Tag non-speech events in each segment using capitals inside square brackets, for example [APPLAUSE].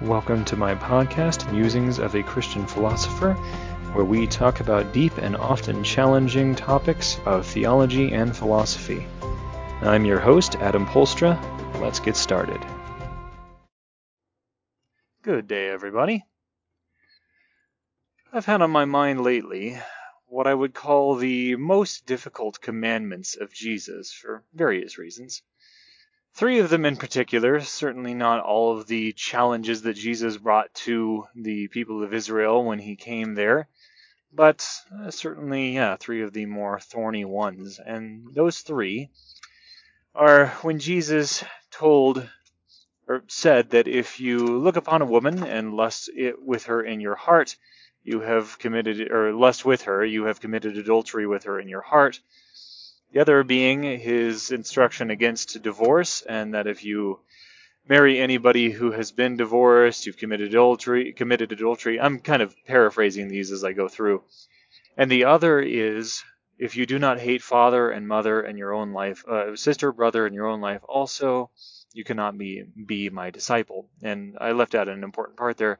Welcome to my podcast, Musings of a Christian Philosopher, where we talk about deep and often challenging topics of theology and philosophy. I'm your host, Adam Polstra. Let's get started. Good day, everybody. I've had on my mind lately what I would call the most difficult commandments of Jesus for various reasons. Three of them in particular, certainly not all of the challenges that Jesus brought to the people of Israel when he came there, but uh, certainly, yeah, three of the more thorny ones. And those three are when Jesus told or said that if you look upon a woman and lust it with her in your heart, you have committed, or lust with her, you have committed adultery with her in your heart. The other being his instruction against divorce, and that if you marry anybody who has been divorced, you've committed adultery. Committed adultery. I'm kind of paraphrasing these as I go through. And the other is if you do not hate father and mother and your own life, uh, sister, brother, and your own life also, you cannot be be my disciple. And I left out an important part there.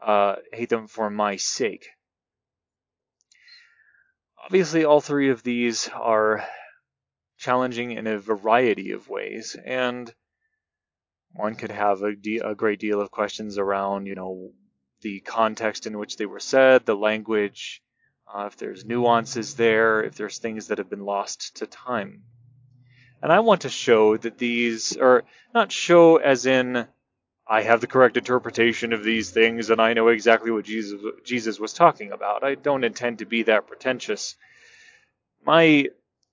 Uh, hate them for my sake. Obviously, all three of these are challenging in a variety of ways. And one could have a, de- a great deal of questions around, you know, the context in which they were said, the language, uh, if there's nuances there, if there's things that have been lost to time. And I want to show that these, or not show as in, I have the correct interpretation of these things and I know exactly what Jesus, Jesus was talking about. I don't intend to be that pretentious. My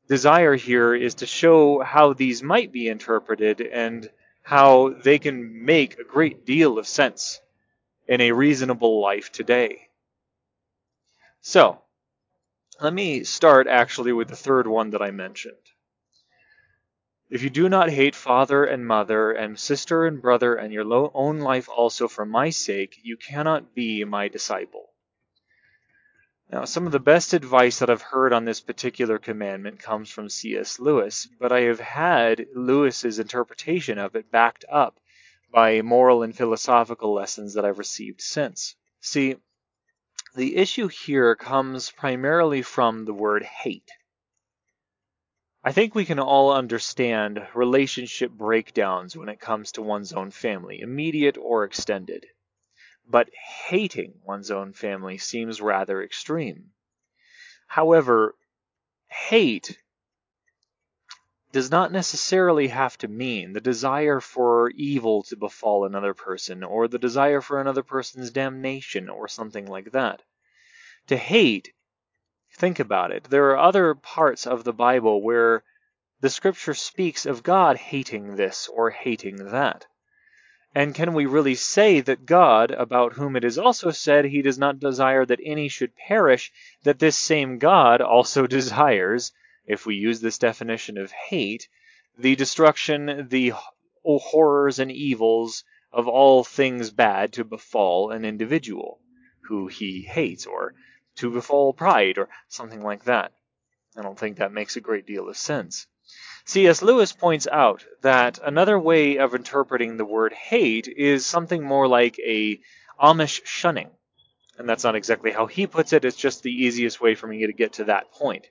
desire here is to show how these might be interpreted and how they can make a great deal of sense in a reasonable life today. So, let me start actually with the third one that I mentioned. If you do not hate father and mother and sister and brother and your own life also for my sake, you cannot be my disciple. Now, some of the best advice that I've heard on this particular commandment comes from C.S. Lewis, but I have had Lewis's interpretation of it backed up by moral and philosophical lessons that I've received since. See, the issue here comes primarily from the word hate. I think we can all understand relationship breakdowns when it comes to one's own family, immediate or extended but hating one's own family seems rather extreme. However, hate does not necessarily have to mean the desire for evil to befall another person or the desire for another person's damnation or something like that. To hate, think about it, there are other parts of the Bible where the scripture speaks of God hating this or hating that. And can we really say that God, about whom it is also said he does not desire that any should perish, that this same God also [LAUGHS] desires, if we use this definition of hate, the destruction, the horrors and evils of all things bad to befall an individual who he hates, or to befall pride, or something like that? I don't think that makes a great deal of sense. C.S. Lewis points out that another way of interpreting the word hate is something more like a Amish shunning. And that's not exactly how he puts it, it's just the easiest way for me to get to that point.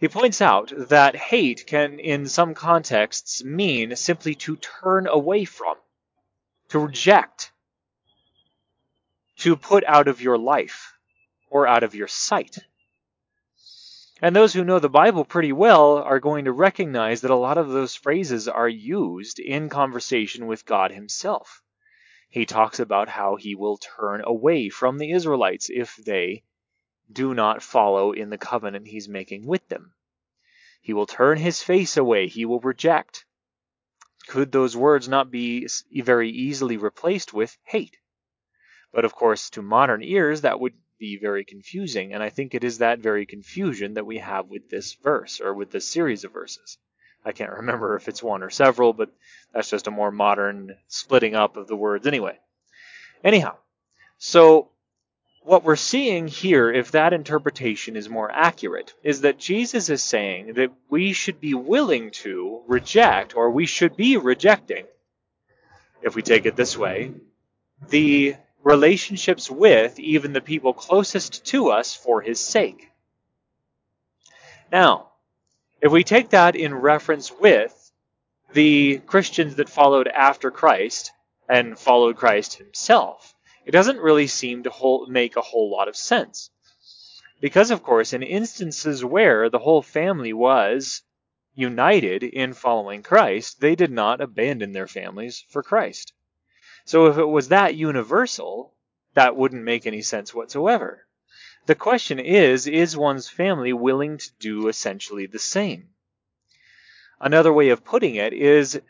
He points out that hate can, in some contexts, mean simply to turn away from, to reject, to put out of your life, or out of your sight. And those who know the Bible pretty well are going to recognize that a lot of those phrases are used in conversation with God Himself. He talks about how He will turn away from the Israelites if they do not follow in the covenant He's making with them. He will turn His face away, He will reject. Could those words not be very easily replaced with hate? But of course, to modern ears, that would be very confusing. And I think it is that very confusion that we have with this verse or with this series of verses. I can't remember if it's one or several, but that's just a more modern splitting up of the words anyway. Anyhow, so what we're seeing here, if that interpretation is more accurate, is that Jesus is saying that we should be willing to reject, or we should be rejecting, if we take it this way, the relationships with even the people closest to us for his sake. Now, if we take that in reference with the Christians that followed after Christ and followed Christ himself, it doesn't really seem to make a whole lot of sense. Because, of course, in instances where the whole family was united in following Christ, they did not abandon their families for Christ. So if it was that universal, that wouldn't make any sense whatsoever. The question is, is one's family willing to do essentially the same? Another way of putting it is,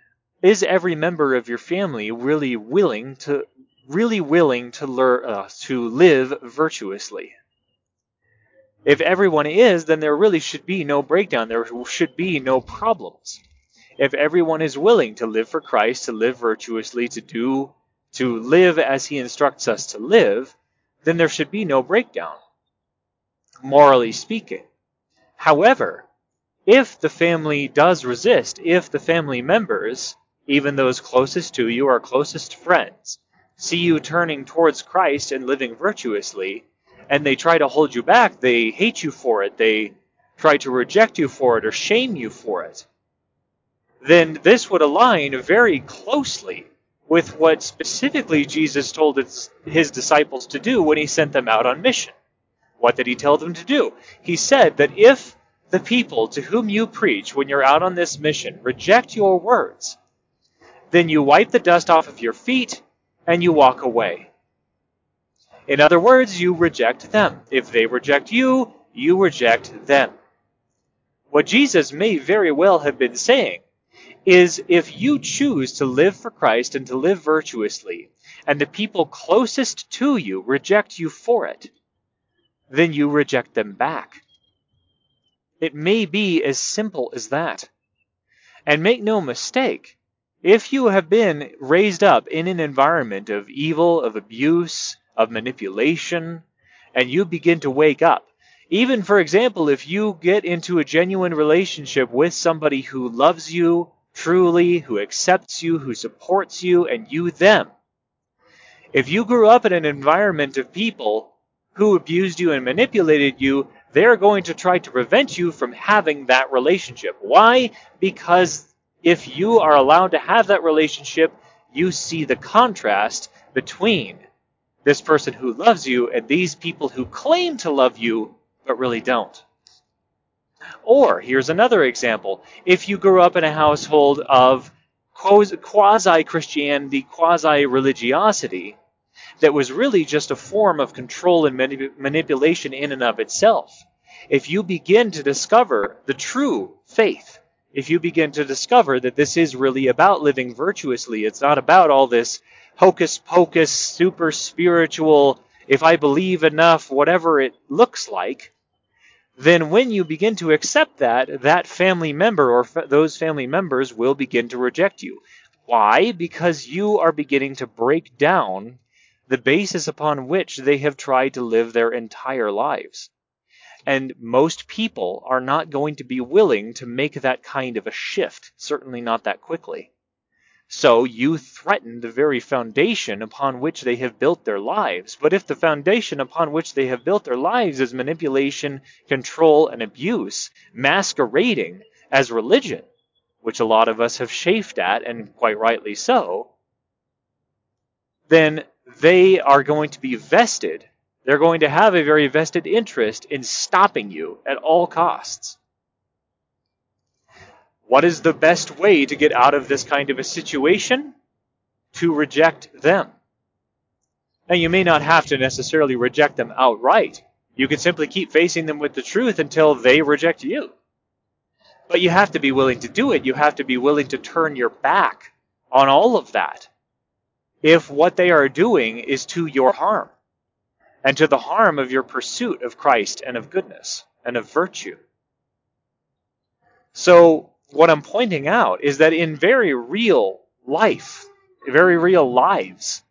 is every member of your family really willing to really willing to learn uh, to live virtuously? If everyone is, then there really should be no breakdown. There should be no problems. If everyone is willing to live for Christ, to live virtuously, to do to live as he instructs us to live, then there should be no breakdown, morally speaking. However, if the family does resist, if the family members, even those closest to you or closest friends, see you turning towards Christ and living virtuously, and they try to hold you back, they hate you for it, they try to reject you for it or shame you for it, then this would align very closely with what specifically Jesus told his, his disciples to do when he sent them out on mission. What did he tell them to do? He said that if the people to whom you preach when you're out on this mission reject your words, then you wipe the dust off of your feet and you walk away. In other words, you reject them. If they reject you, you reject them. What Jesus may very well have been saying is if you choose to live for Christ and to live virtuously, and the people closest to you reject you for it, then you reject them back. It may be as simple as that. And make no mistake, if you have been raised up in an environment of evil, of abuse, of manipulation, and you begin to wake up, even for example, if you get into a genuine relationship with somebody who loves you, truly, who accepts you, who supports you, and you them. If you grew up in an environment of people who abused you and manipulated you, they're going to try to prevent you from having that relationship. Why? Because if you are allowed to have that relationship, you see the contrast between this person who loves you and these people who claim to love you but really don't. Or, here's another example. If you grew up in a household of quasi Christianity, quasi religiosity, that was really just a form of control and manip- manipulation in and of itself. If you begin to discover the true faith, if you begin to discover that this is really about living virtuously, it's not about all this hocus pocus, super spiritual, if I believe enough, whatever it looks like, then when you begin to accept that, that family member or those family members will begin to reject you. Why? Because you are beginning to break down the basis upon which they have tried to live their entire lives. And most people are not going to be willing to make that kind of a shift, certainly not that quickly. So you threaten the very foundation upon which they have built their lives. But if the foundation upon which they have built their lives is manipulation, control, and abuse, masquerading as religion, which a lot of us have chafed at, and quite rightly so, then they are going to be vested. They're going to have a very vested interest in stopping you at all costs. What is the best way to get out of this kind of a situation? To reject them. Now, you may not have to necessarily reject them outright. You can simply keep facing them with the truth until they reject you. But you have to be willing to do it. You have to be willing to turn your back on all of that if what they are doing is to your harm and to the harm of your pursuit of Christ and of goodness and of virtue. So, what I'm pointing out is that in very real life, very real lives,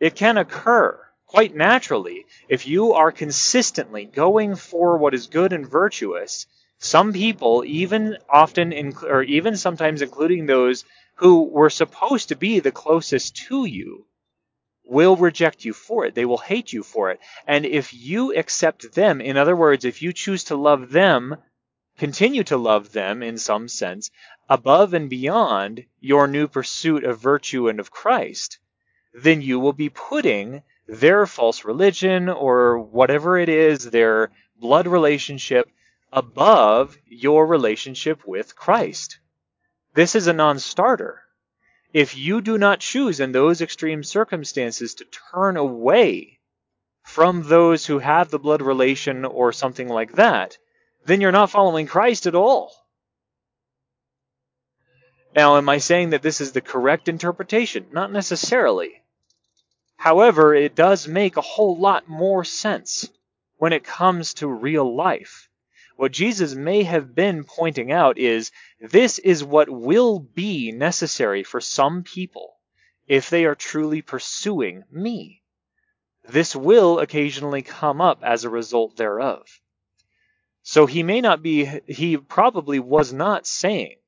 it can occur quite naturally if you are consistently going for what is good and virtuous. Some people, even often, inc- or even sometimes including those who were supposed to be the closest to you, will reject you for it. They will hate you for it. And if you accept them, in other words, if you choose to love them, continue to love them in some sense, above and beyond your new pursuit of virtue and of Christ, then you will be putting their false religion or whatever it is, their blood relationship, above your relationship with Christ. This is a non starter. If you do not choose in those extreme circumstances to turn away from those who have the blood relation or something like that, then you're not following Christ at all. Now, am I saying that this is the correct interpretation? Not necessarily. However, it does make a whole lot more sense when it comes to real life. What Jesus may have been pointing out is this is what will be necessary for some people if they are truly pursuing me. This will occasionally come up as a result thereof. So he may not be, he probably was not saying,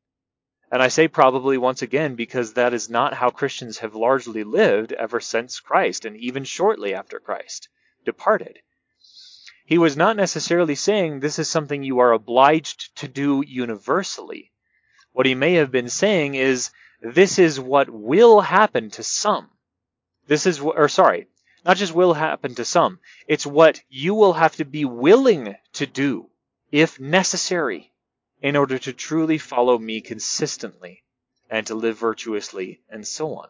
and I say probably once again because that is not how Christians have largely lived ever since Christ and even shortly after Christ departed. He was not necessarily saying this is something you are obliged to do universally. What he may have been saying is this is what will happen to some. This is, or sorry, not just will happen to some. It's what you will have to be willing to do, if necessary, in order to truly follow me consistently and to live virtuously and so on.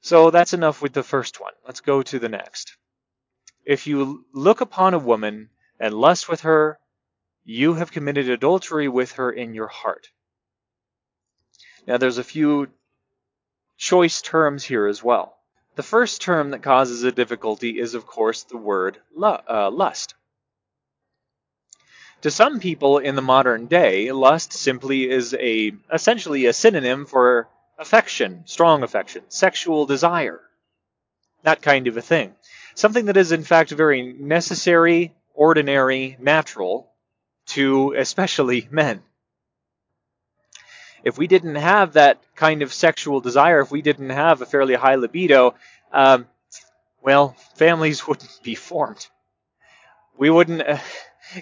So that's enough with the first one. Let's go to the next. If you look upon a woman and lust with her, you have committed adultery with her in your heart. Now, there's a few choice terms here as well. The first term that causes a difficulty is, of course, the word uh, lust. To some people in the modern day, lust simply is a essentially a synonym for affection, strong affection, sexual desire, that kind of a thing something that is in fact very necessary, ordinary, natural to especially [LAUGHS] men. If we didn't have that kind of sexual desire, if we didn't have a fairly high libido, um, well, families [LAUGHS] wouldn't be formed. We wouldn't uh,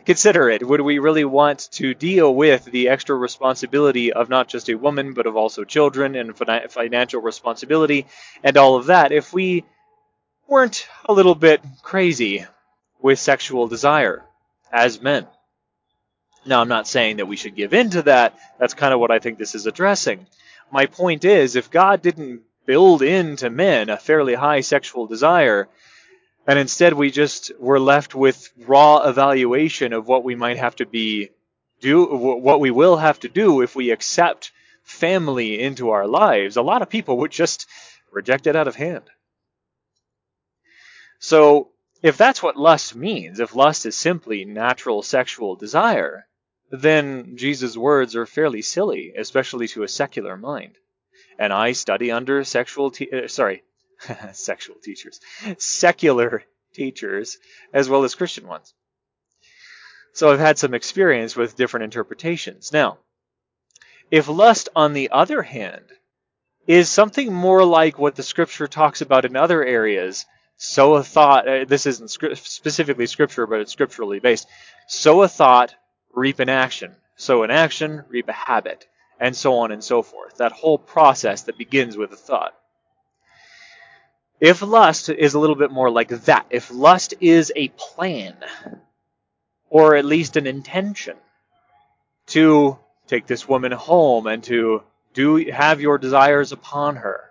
consider it. Would we really want to deal with the extra responsibility of not just a woman, but of also children and financial responsibility and all of that if we weren't a little bit crazy with sexual desire as men. Now, I'm not saying that we should give in to that. That's kind of what I think this is addressing. My point is, if God didn't build into men a fairly high sexual desire, and instead we just were left with raw evaluation of what we might have to be do what we will have to do if we accept family into our lives a lot of people would just reject it out of hand so, if that's what lust means, if lust is simply natural sexual desire, then Jesus' words are fairly silly, especially to a secular mind. And I study under sexual, te- uh, sorry, [LAUGHS] sexual teachers, secular teachers, as well as Christian ones. So I've had some experience with different interpretations. Now, if lust, on the other hand, is something more like what the scripture talks about in other areas, sow a thought. Uh, this isn't specifically scripture, but it's scripturally based. Sow a thought, reap an action. Sow an action, reap a habit, and so on and so forth. That whole process that begins with a thought. If lust is a little bit more like that, if lust is a plan, or at least an intention, to take this woman home and to do have your desires upon her,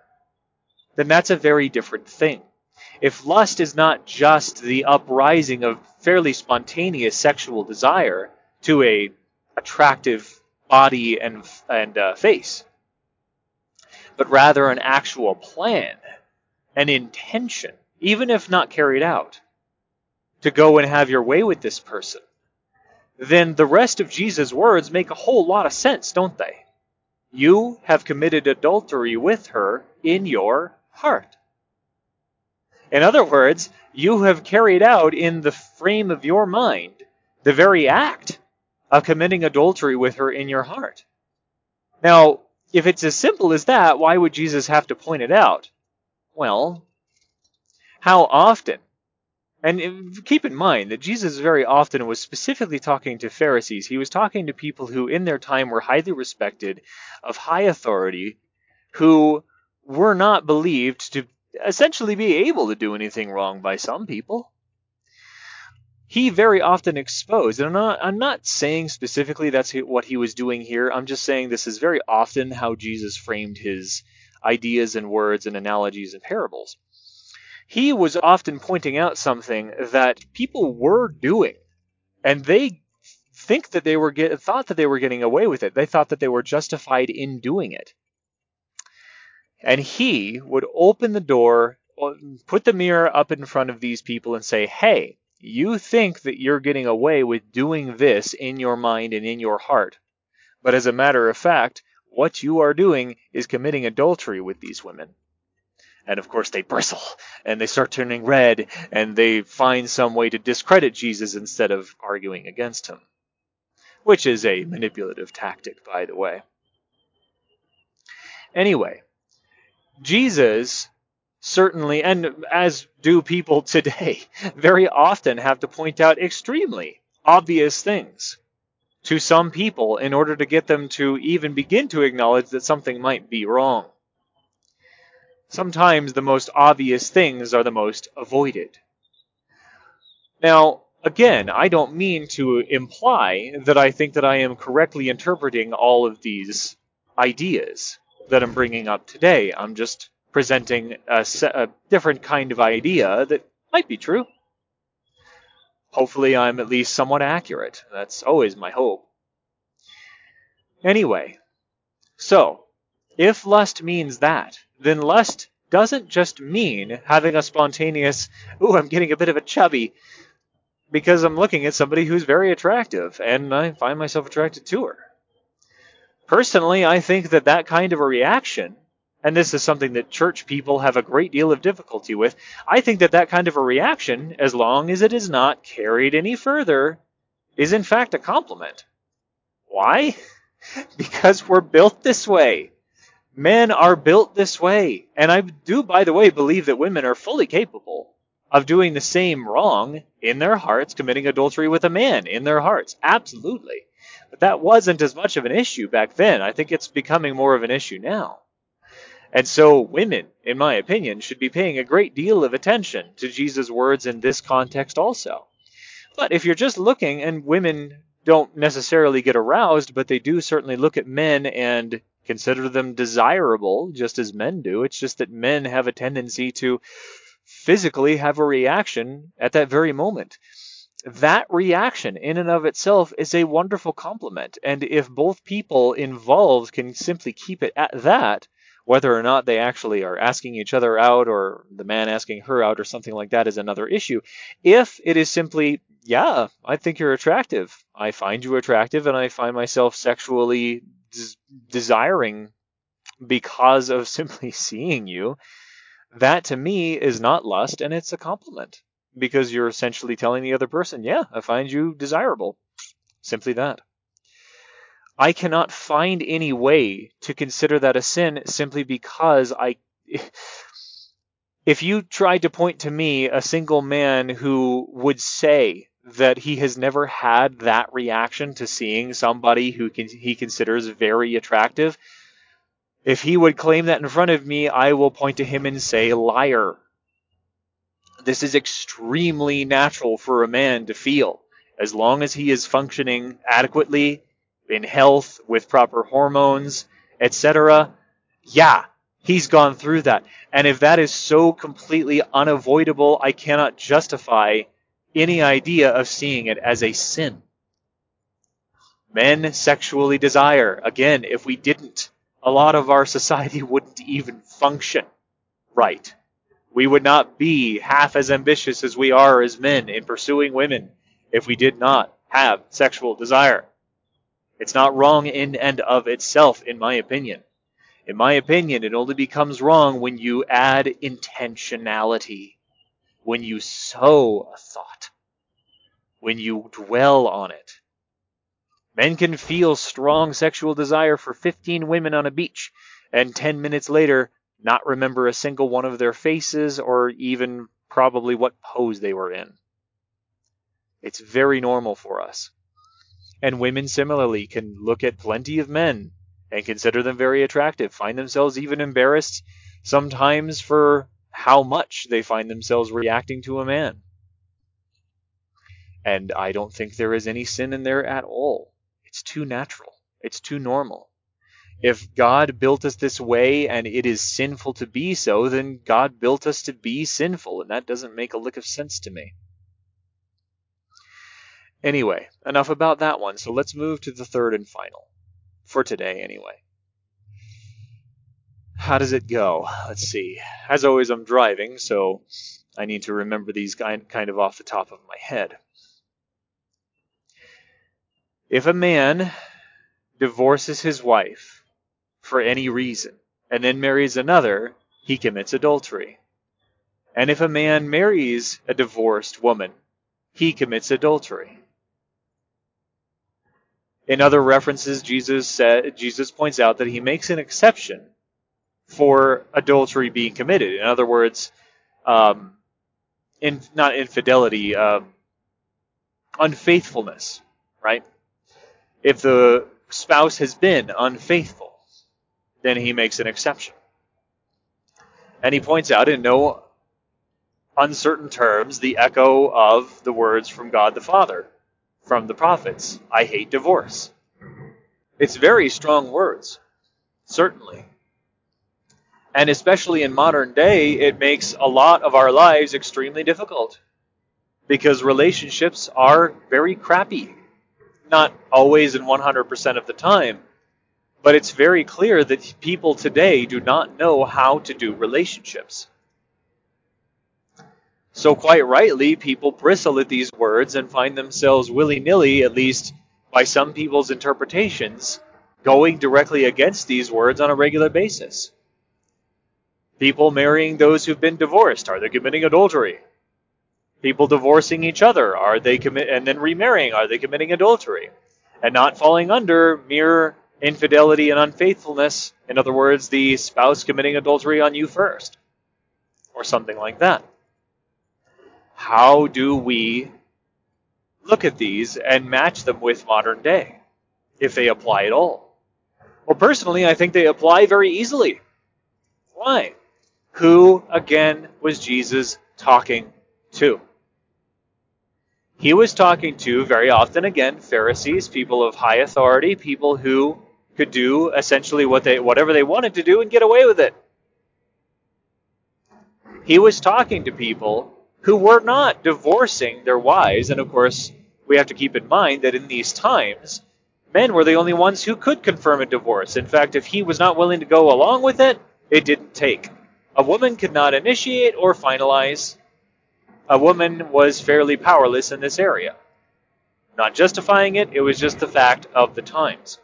then that's a very different thing. If lust is not just the uprising of fairly spontaneous sexual desire to a attractive body and and uh, face, but rather an actual plan, an intention, even if not carried out, to go and have your way with this person, then the rest of Jesus' words make a whole lot of sense, don't they? You have committed adultery with her in your heart. In other words, you have carried out in the frame of your mind the very act of committing adultery with her in your heart. Now, if it's as simple as that, why would Jesus have to point it out? Well, how often? And keep in mind that Jesus very often was specifically talking to Pharisees. He was talking to people who, in their time, were highly respected, of high authority, who were not believed to essentially be able to do anything wrong by some people. He very often exposed, and I'm not, I'm not saying specifically that's what he was doing here. I'm just saying this is very often how Jesus framed his ideas and words and analogies and parables he was often pointing out something that people were doing, and they think that they were get, thought that they were getting away with it. They thought that they were justified in doing it. And he would open the door, put the mirror up in front of these people and say, "Hey, you think that you're getting away with doing this in your mind and in your heart. But as a matter of fact, what you are doing is committing adultery with these women and of course they bristle and they start turning red and they find some way to discredit Jesus instead of arguing against him. Which is a manipulative tactic, by the way. Anyway, Jesus certainly, and as do people [LAUGHS] today, very often have to point out extremely obvious things to some people in order to get them to even begin to acknowledge that something might be wrong. Sometimes the most obvious things are the most avoided. Now, again, I don't mean to imply that I think that I am correctly interpreting all of these ideas that I'm bringing up today. I'm just presenting a, a, different kind of idea that might be true. Hopefully, I'm at least somewhat accurate. That's always my hope. Anyway, so if lust means that, then lust doesn't just mean having a spontaneous, ooh, I'm getting a bit of a chubby because I'm looking at somebody who's very attractive and I find myself attracted to her. Personally, I think that that kind of a reaction, and this is something that church people have a great deal of difficulty with, I think that that kind of a reaction, as long as it is not carried any further, is in fact a compliment. Why? [LAUGHS] because we're built this way. Men are built this way. And I do, by the way, believe that women are fully capable of doing the same wrong in their hearts, committing adultery with a man in their hearts. Absolutely. But that wasn't as much of an issue back then. I think it's becoming more of an issue now. And so women, in my opinion, should be paying a great deal of attention to Jesus' words in this context also. But if you're just looking, and women don't necessarily get aroused, but they do certainly look at men and consider them desirable just as men do. It's just that men have a tendency to physically have a reaction at that very moment. That reaction in and of itself is a wonderful compliment. And if both people involved can simply keep it at that, whether or not they actually are asking each other out or the man asking her out or something like that is another issue. If it is simply, yeah, I think you're attractive. I find you attractive and I find myself sexually des- desiring because of [LAUGHS] simply seeing you, that to me is not lust and it's a compliment because you're essentially telling the other person, yeah, I find you desirable. Simply that. I cannot find any way to consider that a sin simply because I. If you tried to point to me a single man who would say that he has never had that reaction to seeing somebody who can, he considers very attractive. If he would claim that in front of me, I will point to him and say, liar. This is extremely natural for a man to feel. As long as he is functioning adequately, in health, with proper hormones, etc. Yeah, he's gone through that. And if that is so completely unavoidable, I cannot justify any idea of seeing it as a sin. Men sexually desire. Again, if we didn't, a lot of our society [LAUGHS] wouldn't even function right. We would not be half as ambitious as we are as men in pursuing women if we did not have sexual desire. It's not wrong in and of itself, in my opinion. In my opinion, it only becomes wrong when you add intentionality when you sow a thought, when you dwell on it. Men can feel strong sexual desire for 15 women on a beach, and 10 minutes later not remember a single one of their faces or even probably what pose they were in. It's very normal for us. And women similarly can look at plenty of men and consider them very attractive, find themselves even embarrassed sometimes for how much they find themselves reacting to a man. And I don't think there is any sin in there at all. It's too natural. It's too normal. If God built us this way and it is sinful to be so, then God built us to be sinful, and that doesn't make a lick of sense to me. Anyway, enough about that one. So let's move to the third and final. For today, anyway. How does it go? Let's see. As always, I'm driving, so I need to remember these kind of off the top of my head. If a man divorces his wife for any reason and then marries another, he commits adultery. And if a man marries a divorced woman, he commits adultery. In other references, Jesus said, Jesus points out that he makes an exception for adultery being committed. In other words, um, in, not infidelity, um, unfaithfulness, right? If the spouse has been unfaithful, then he makes an exception. And he points out in no uncertain terms the echo of the words from God the Father from the prophets. I hate divorce. It's very strong words, certainly. And especially in modern day, it makes a lot of our lives extremely difficult because relationships are very crappy. Not always and 100% of the time, but it's very clear that people today do not know how to do relationships. So, quite rightly, people bristle at these words and find themselves willy nilly, at least by some people's interpretations, going directly against these words on a regular basis. People marrying those who've been divorced, are they committing adultery? People divorcing each other, are they commit and then remarrying, are they committing adultery? And not falling under mere infidelity and unfaithfulness, in other words, the spouse committing adultery on you first, or something like that how do we look at these and match them with modern day, if they apply at all? Well, personally, I think they apply very easily. Why? Who, again, was Jesus talking to? He was talking to, very often again, Pharisees, people of high authority, people who could do essentially what they, whatever they wanted to do and get away with it. He was talking to people who were not divorcing their wives. And of course, we have to keep in mind that in these times, men were the only ones who could confirm a divorce. In fact, if he was not willing to go along with it, it didn't take. A woman could not initiate or finalize. A woman was fairly powerless in this area. Not justifying it, it was just the fact of the times.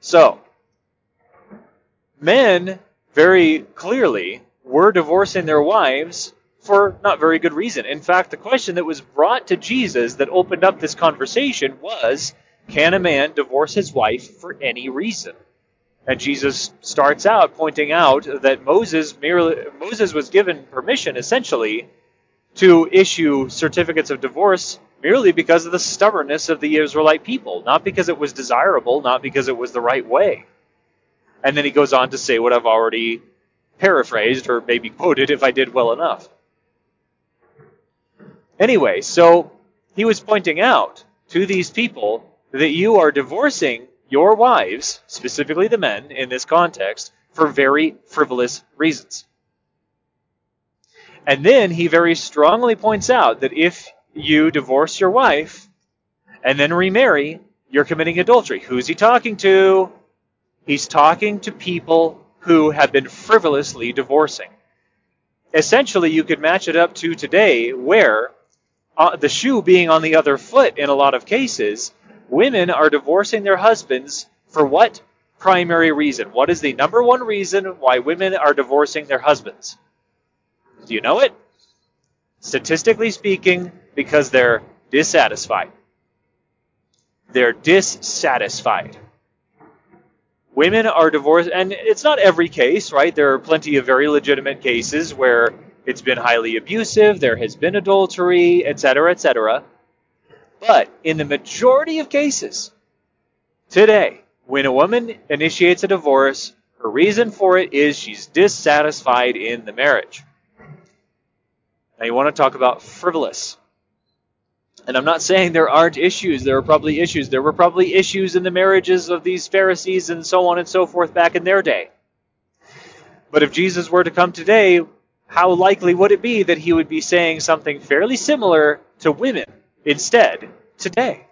So, men very clearly were divorcing their wives for not very good reason. In fact, the question that was brought to Jesus that opened up this conversation was Can a man divorce his wife for any reason? And Jesus starts out pointing out that Moses merely Moses was given permission essentially to issue certificates of divorce merely because of the stubbornness of the Israelite people, not because it was desirable, not because it was the right way. And then he goes on to say what I've already paraphrased or maybe quoted if I did well enough. Anyway, so he was pointing out to these people that you are divorcing your wives, specifically the men in this context, for very frivolous reasons. And then he very strongly points out that if you divorce your wife and then remarry, you're committing adultery. Who's he talking to? He's talking to people who have been frivolously divorcing. Essentially, you could match it up to today, where uh, the shoe being on the other foot in a lot of cases, women are divorcing their husbands for what primary reason? What is the number one reason why women are divorcing their husbands? Do you know it? Statistically speaking, because they're dissatisfied. They're dissatisfied women are divorced, and it's not every case, right? There are plenty of very legitimate cases where it's been highly abusive, there has been adultery, etc., etc. But in the majority of cases today, when a woman initiates a divorce, her reason for it is she's dissatisfied in the marriage. Now, you want to talk about frivolous. And I'm not saying there aren't issues. There are probably issues. There were probably issues in the marriages of these Pharisees and so on and so forth back in their day. But if Jesus were to come today, how likely would it be that he would be saying something fairly similar to women instead today?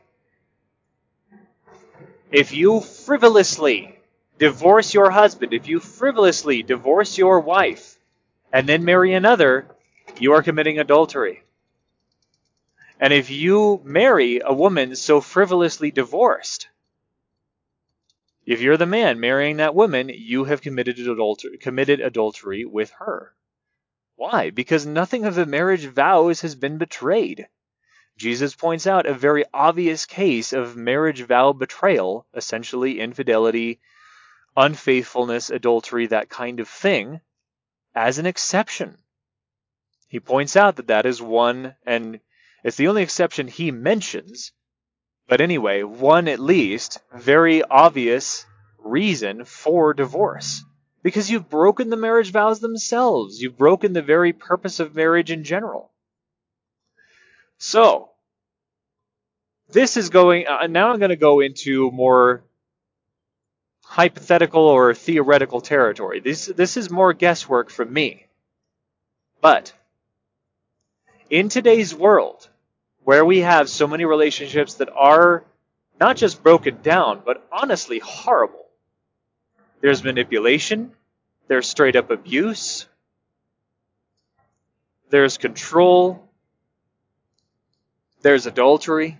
If you frivolously divorce your husband, if you frivolously divorce your wife, and then marry another, you are committing adultery. And if you marry a woman so frivolously divorced, if you're the man marrying that woman, you have committed adultery, committed adultery with her. Why? Because nothing of the marriage vows has been betrayed. Jesus points out a very obvious case of marriage vow betrayal, essentially infidelity, unfaithfulness, adultery, that kind of thing, as an exception. He points out that that is one, and it's the only exception he mentions, but anyway, one at least, very obvious reason for divorce. Because you've broken the marriage vows themselves. You've broken the very purpose of marriage in general. So, this is going, uh, now I'm going to go into more hypothetical or theoretical territory. This, this is more guesswork from me. But, in today's world, where we have so many relationships that are not just broken down, but honestly horrible, there's manipulation. There's straight up abuse. There's control. There's adultery.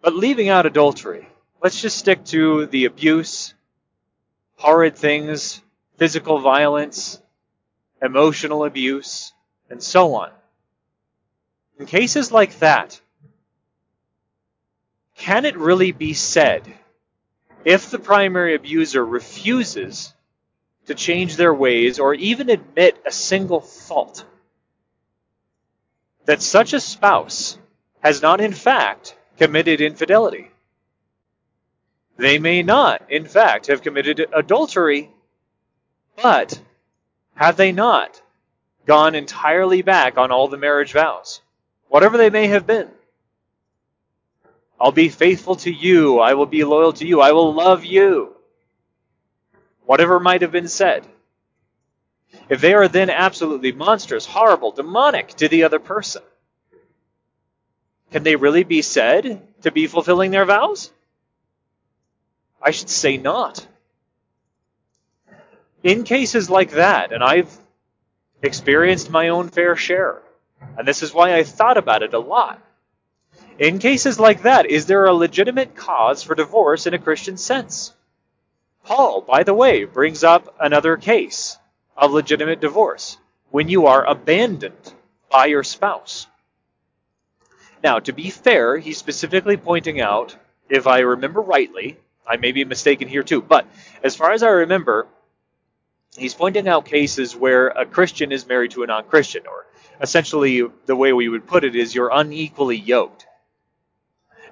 But leaving out adultery, let's just stick to the abuse, horrid things, physical violence, emotional abuse, and so on. In cases like that, can it really be said if the primary abuser refuses to change their ways or even admit a single fault, that such a spouse has not in fact committed infidelity. They may not, in fact, have committed adultery, but have they not gone entirely back on all the marriage vows, whatever they may have been? I'll be faithful to you. I will be loyal to you. I will love you. Whatever might have been said. If they are then absolutely monstrous, horrible, demonic to the other person, can they really be said to be fulfilling their vows? I should say not. In cases like that, and I've experienced my own fair share, and this is why I thought about it a lot. In cases like that, is there a legitimate cause for divorce in a Christian sense? Paul, by the way, brings up another case of legitimate divorce when you are abandoned by your spouse. Now, to be fair, he's specifically pointing out, if I remember rightly, I may be mistaken here too, but as far as I remember, he's pointing out cases where a Christian is married to a non Christian, or essentially the way we would put it is you're unequally yoked.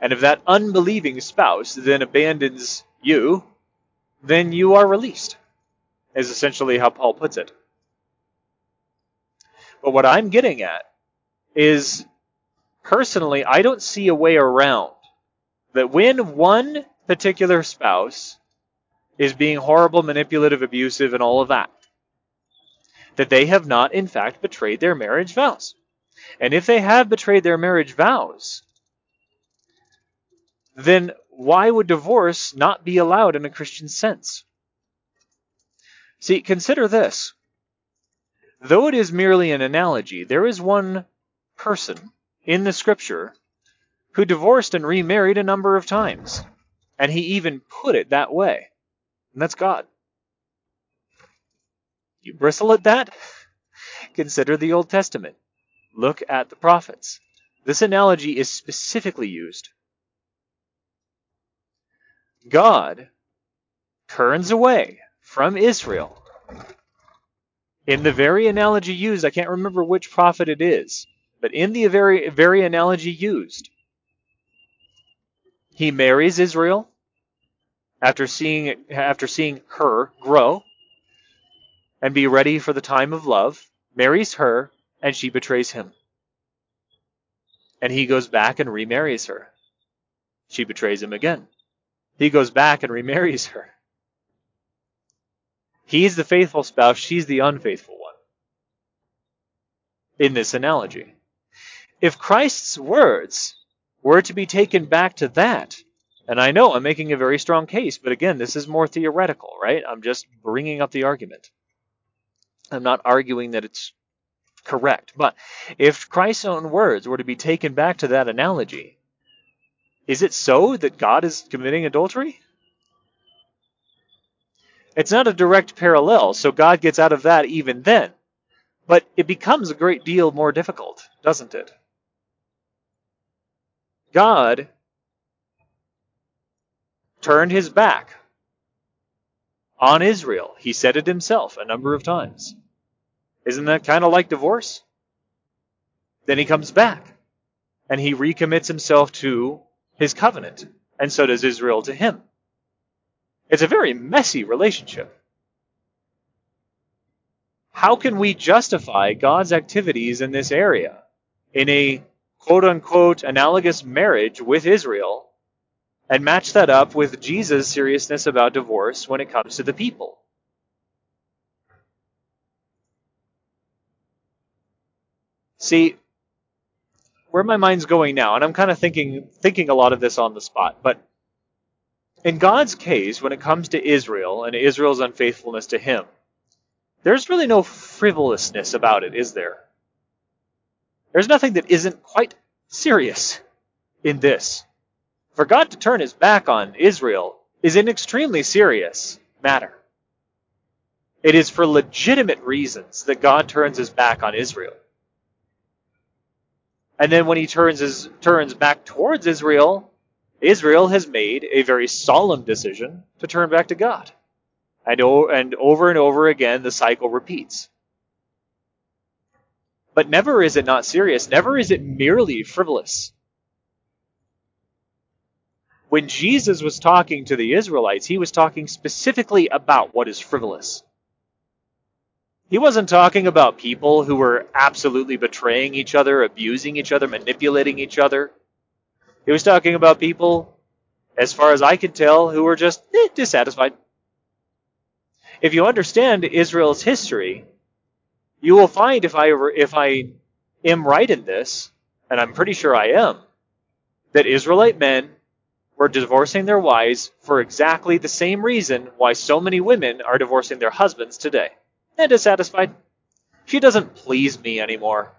And if that unbelieving spouse then abandons you, then you are released, is essentially how Paul puts it. But what I'm getting at is personally, I don't see a way around that when one particular spouse is being horrible, manipulative, abusive, and all of that, that they have not, in fact, betrayed their marriage vows. And if they have betrayed their marriage vows, then why would divorce not be allowed in a Christian sense? See, consider this. Though it is merely an analogy, there is one person in the scripture who divorced and remarried a number of times. And he even put it that way. And that's God. You bristle at that? Consider the Old Testament. Look at the prophets. This analogy is specifically used God turns away from Israel, in the very analogy used, I can't remember which prophet it is, but in the very, very analogy used, he marries Israel after seeing, after seeing her grow and be ready for the time of love, marries her, and she betrays him. And he goes back and remarries her. She betrays him again. He goes back and remarries her. He's the faithful spouse, she's the unfaithful one. In this analogy. If Christ's words were to be taken back to that, and I know I'm making a very strong case, but again, this is more theoretical, right? I'm just bringing up the argument. I'm not arguing that it's correct. But if Christ's own words were to be taken back to that analogy, is it so that God is committing adultery? It's not a direct parallel, so God gets out of that even then. But it becomes a great deal more difficult, doesn't it? God turned his back on Israel. He said it himself a number of times. Isn't that kind of like divorce? Then he comes back and he recommits himself to his covenant, and so does Israel to him. It's a very messy relationship. How can we justify God's activities in this area in a quote unquote analogous marriage with Israel and match that up with Jesus' seriousness about divorce when it comes to the people? See, where my mind's going now, and I'm kind of thinking thinking a lot of this on the spot, but in God's case, when it comes to Israel and Israel's unfaithfulness to him, there's really no frivolousness about it, is there? There's nothing that isn't quite serious in this. For God to turn his back on Israel is an extremely serious matter. It is for legitimate reasons that God turns his back on Israel. And then when he turns his turns back towards Israel, Israel has made a very solemn decision to turn back to God. And, and over and over again, the cycle repeats. But never is it not serious. Never is it merely frivolous. When Jesus was talking to the Israelites, he was talking specifically about what is frivolous. He wasn't talking about people who were absolutely betraying each other, abusing each other, manipulating each other. He was talking about people, as far as I could tell, who were just eh, dissatisfied. If you understand Israel's history, you will find if I if I am right in this, and I'm pretty sure I am, that Israelite men were divorcing their wives for exactly the same reason why so many women are divorcing their husbands today. And dissatisfied. She doesn't please me anymore.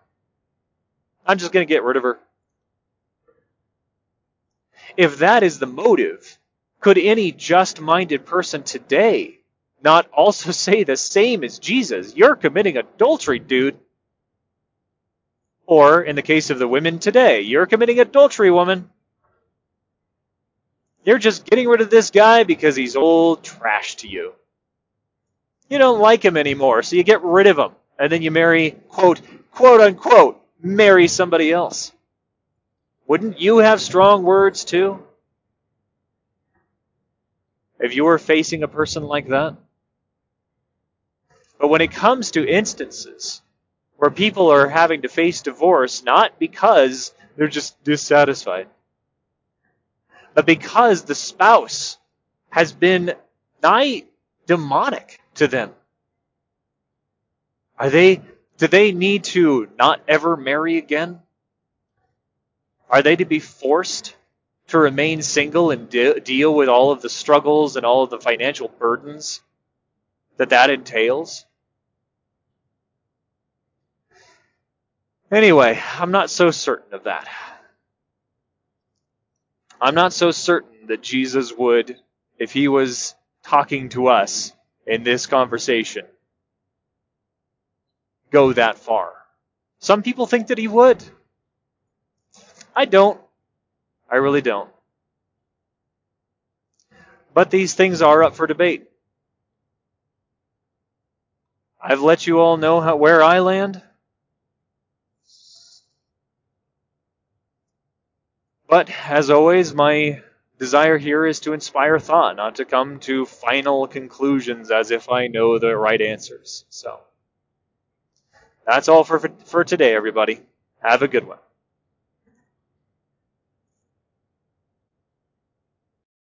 I'm just going to get rid of her. If that is the motive, could any just minded person today not also [LAUGHS] say the same as Jesus? You're committing adultery, dude. Or, in the case of the women today, you're committing adultery, woman. You're just getting rid of this guy because he's old trash to you. You don't like him anymore, so you get rid of him. And then you marry, quote, quote unquote, marry somebody else. Wouldn't you have strong words too? If you were facing a person like that? But when it comes to instances where people are having to face divorce not because they're just dissatisfied, but because the spouse has been nigh demonic to them. Are they, do they need to not ever marry again? Are they to be forced to remain single and de- deal with all of the struggles and all of the financial burdens that that entails? Anyway, I'm not so certain of that. I'm not so certain that Jesus would, if he was talking to us in this conversation, go that far. Some people think that he would. I don't. I really don't. But these things are up for debate. I've let you all know how, where I land. But as always, my desire here is to inspire thought, not to come to final conclusions as if I know the right answers. So that's all for for today, everybody. Have a good one.